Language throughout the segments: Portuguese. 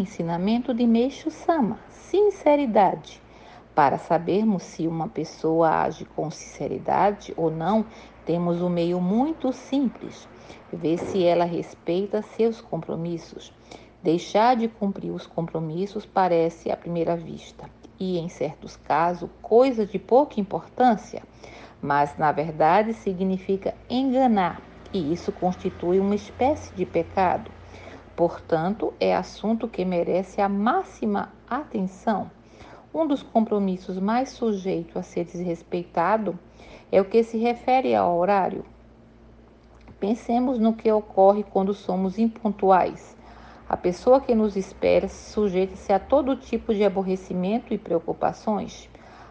Ensinamento de Meixo Sama: sinceridade. Para sabermos se uma pessoa age com sinceridade ou não, temos um meio muito simples: ver se ela respeita seus compromissos. Deixar de cumprir os compromissos parece à primeira vista e, em certos casos, coisa de pouca importância, mas na verdade significa enganar, e isso constitui uma espécie de pecado. Portanto, é assunto que merece a máxima atenção. Um dos compromissos mais sujeitos a ser desrespeitado é o que se refere ao horário. Pensemos no que ocorre quando somos impontuais. A pessoa que nos espera sujeita-se a todo tipo de aborrecimento e preocupações.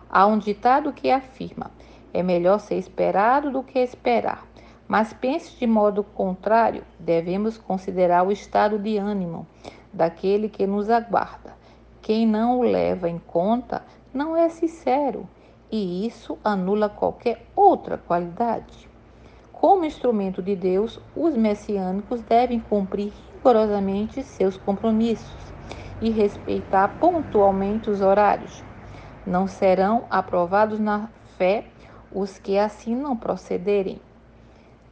Há um ditado que afirma: é melhor ser esperado do que esperar. Mas pense de modo contrário, devemos considerar o estado de ânimo daquele que nos aguarda. Quem não o leva em conta não é sincero, e isso anula qualquer outra qualidade. Como instrumento de Deus, os messiânicos devem cumprir rigorosamente seus compromissos e respeitar pontualmente os horários. Não serão aprovados na fé os que assim não procederem.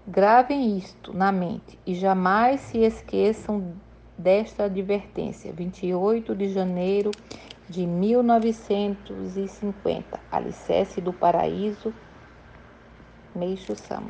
Gravem isto na mente e jamais se esqueçam desta advertência. 28 de janeiro de 1950. Alicerce do Paraíso, Meixo Sama.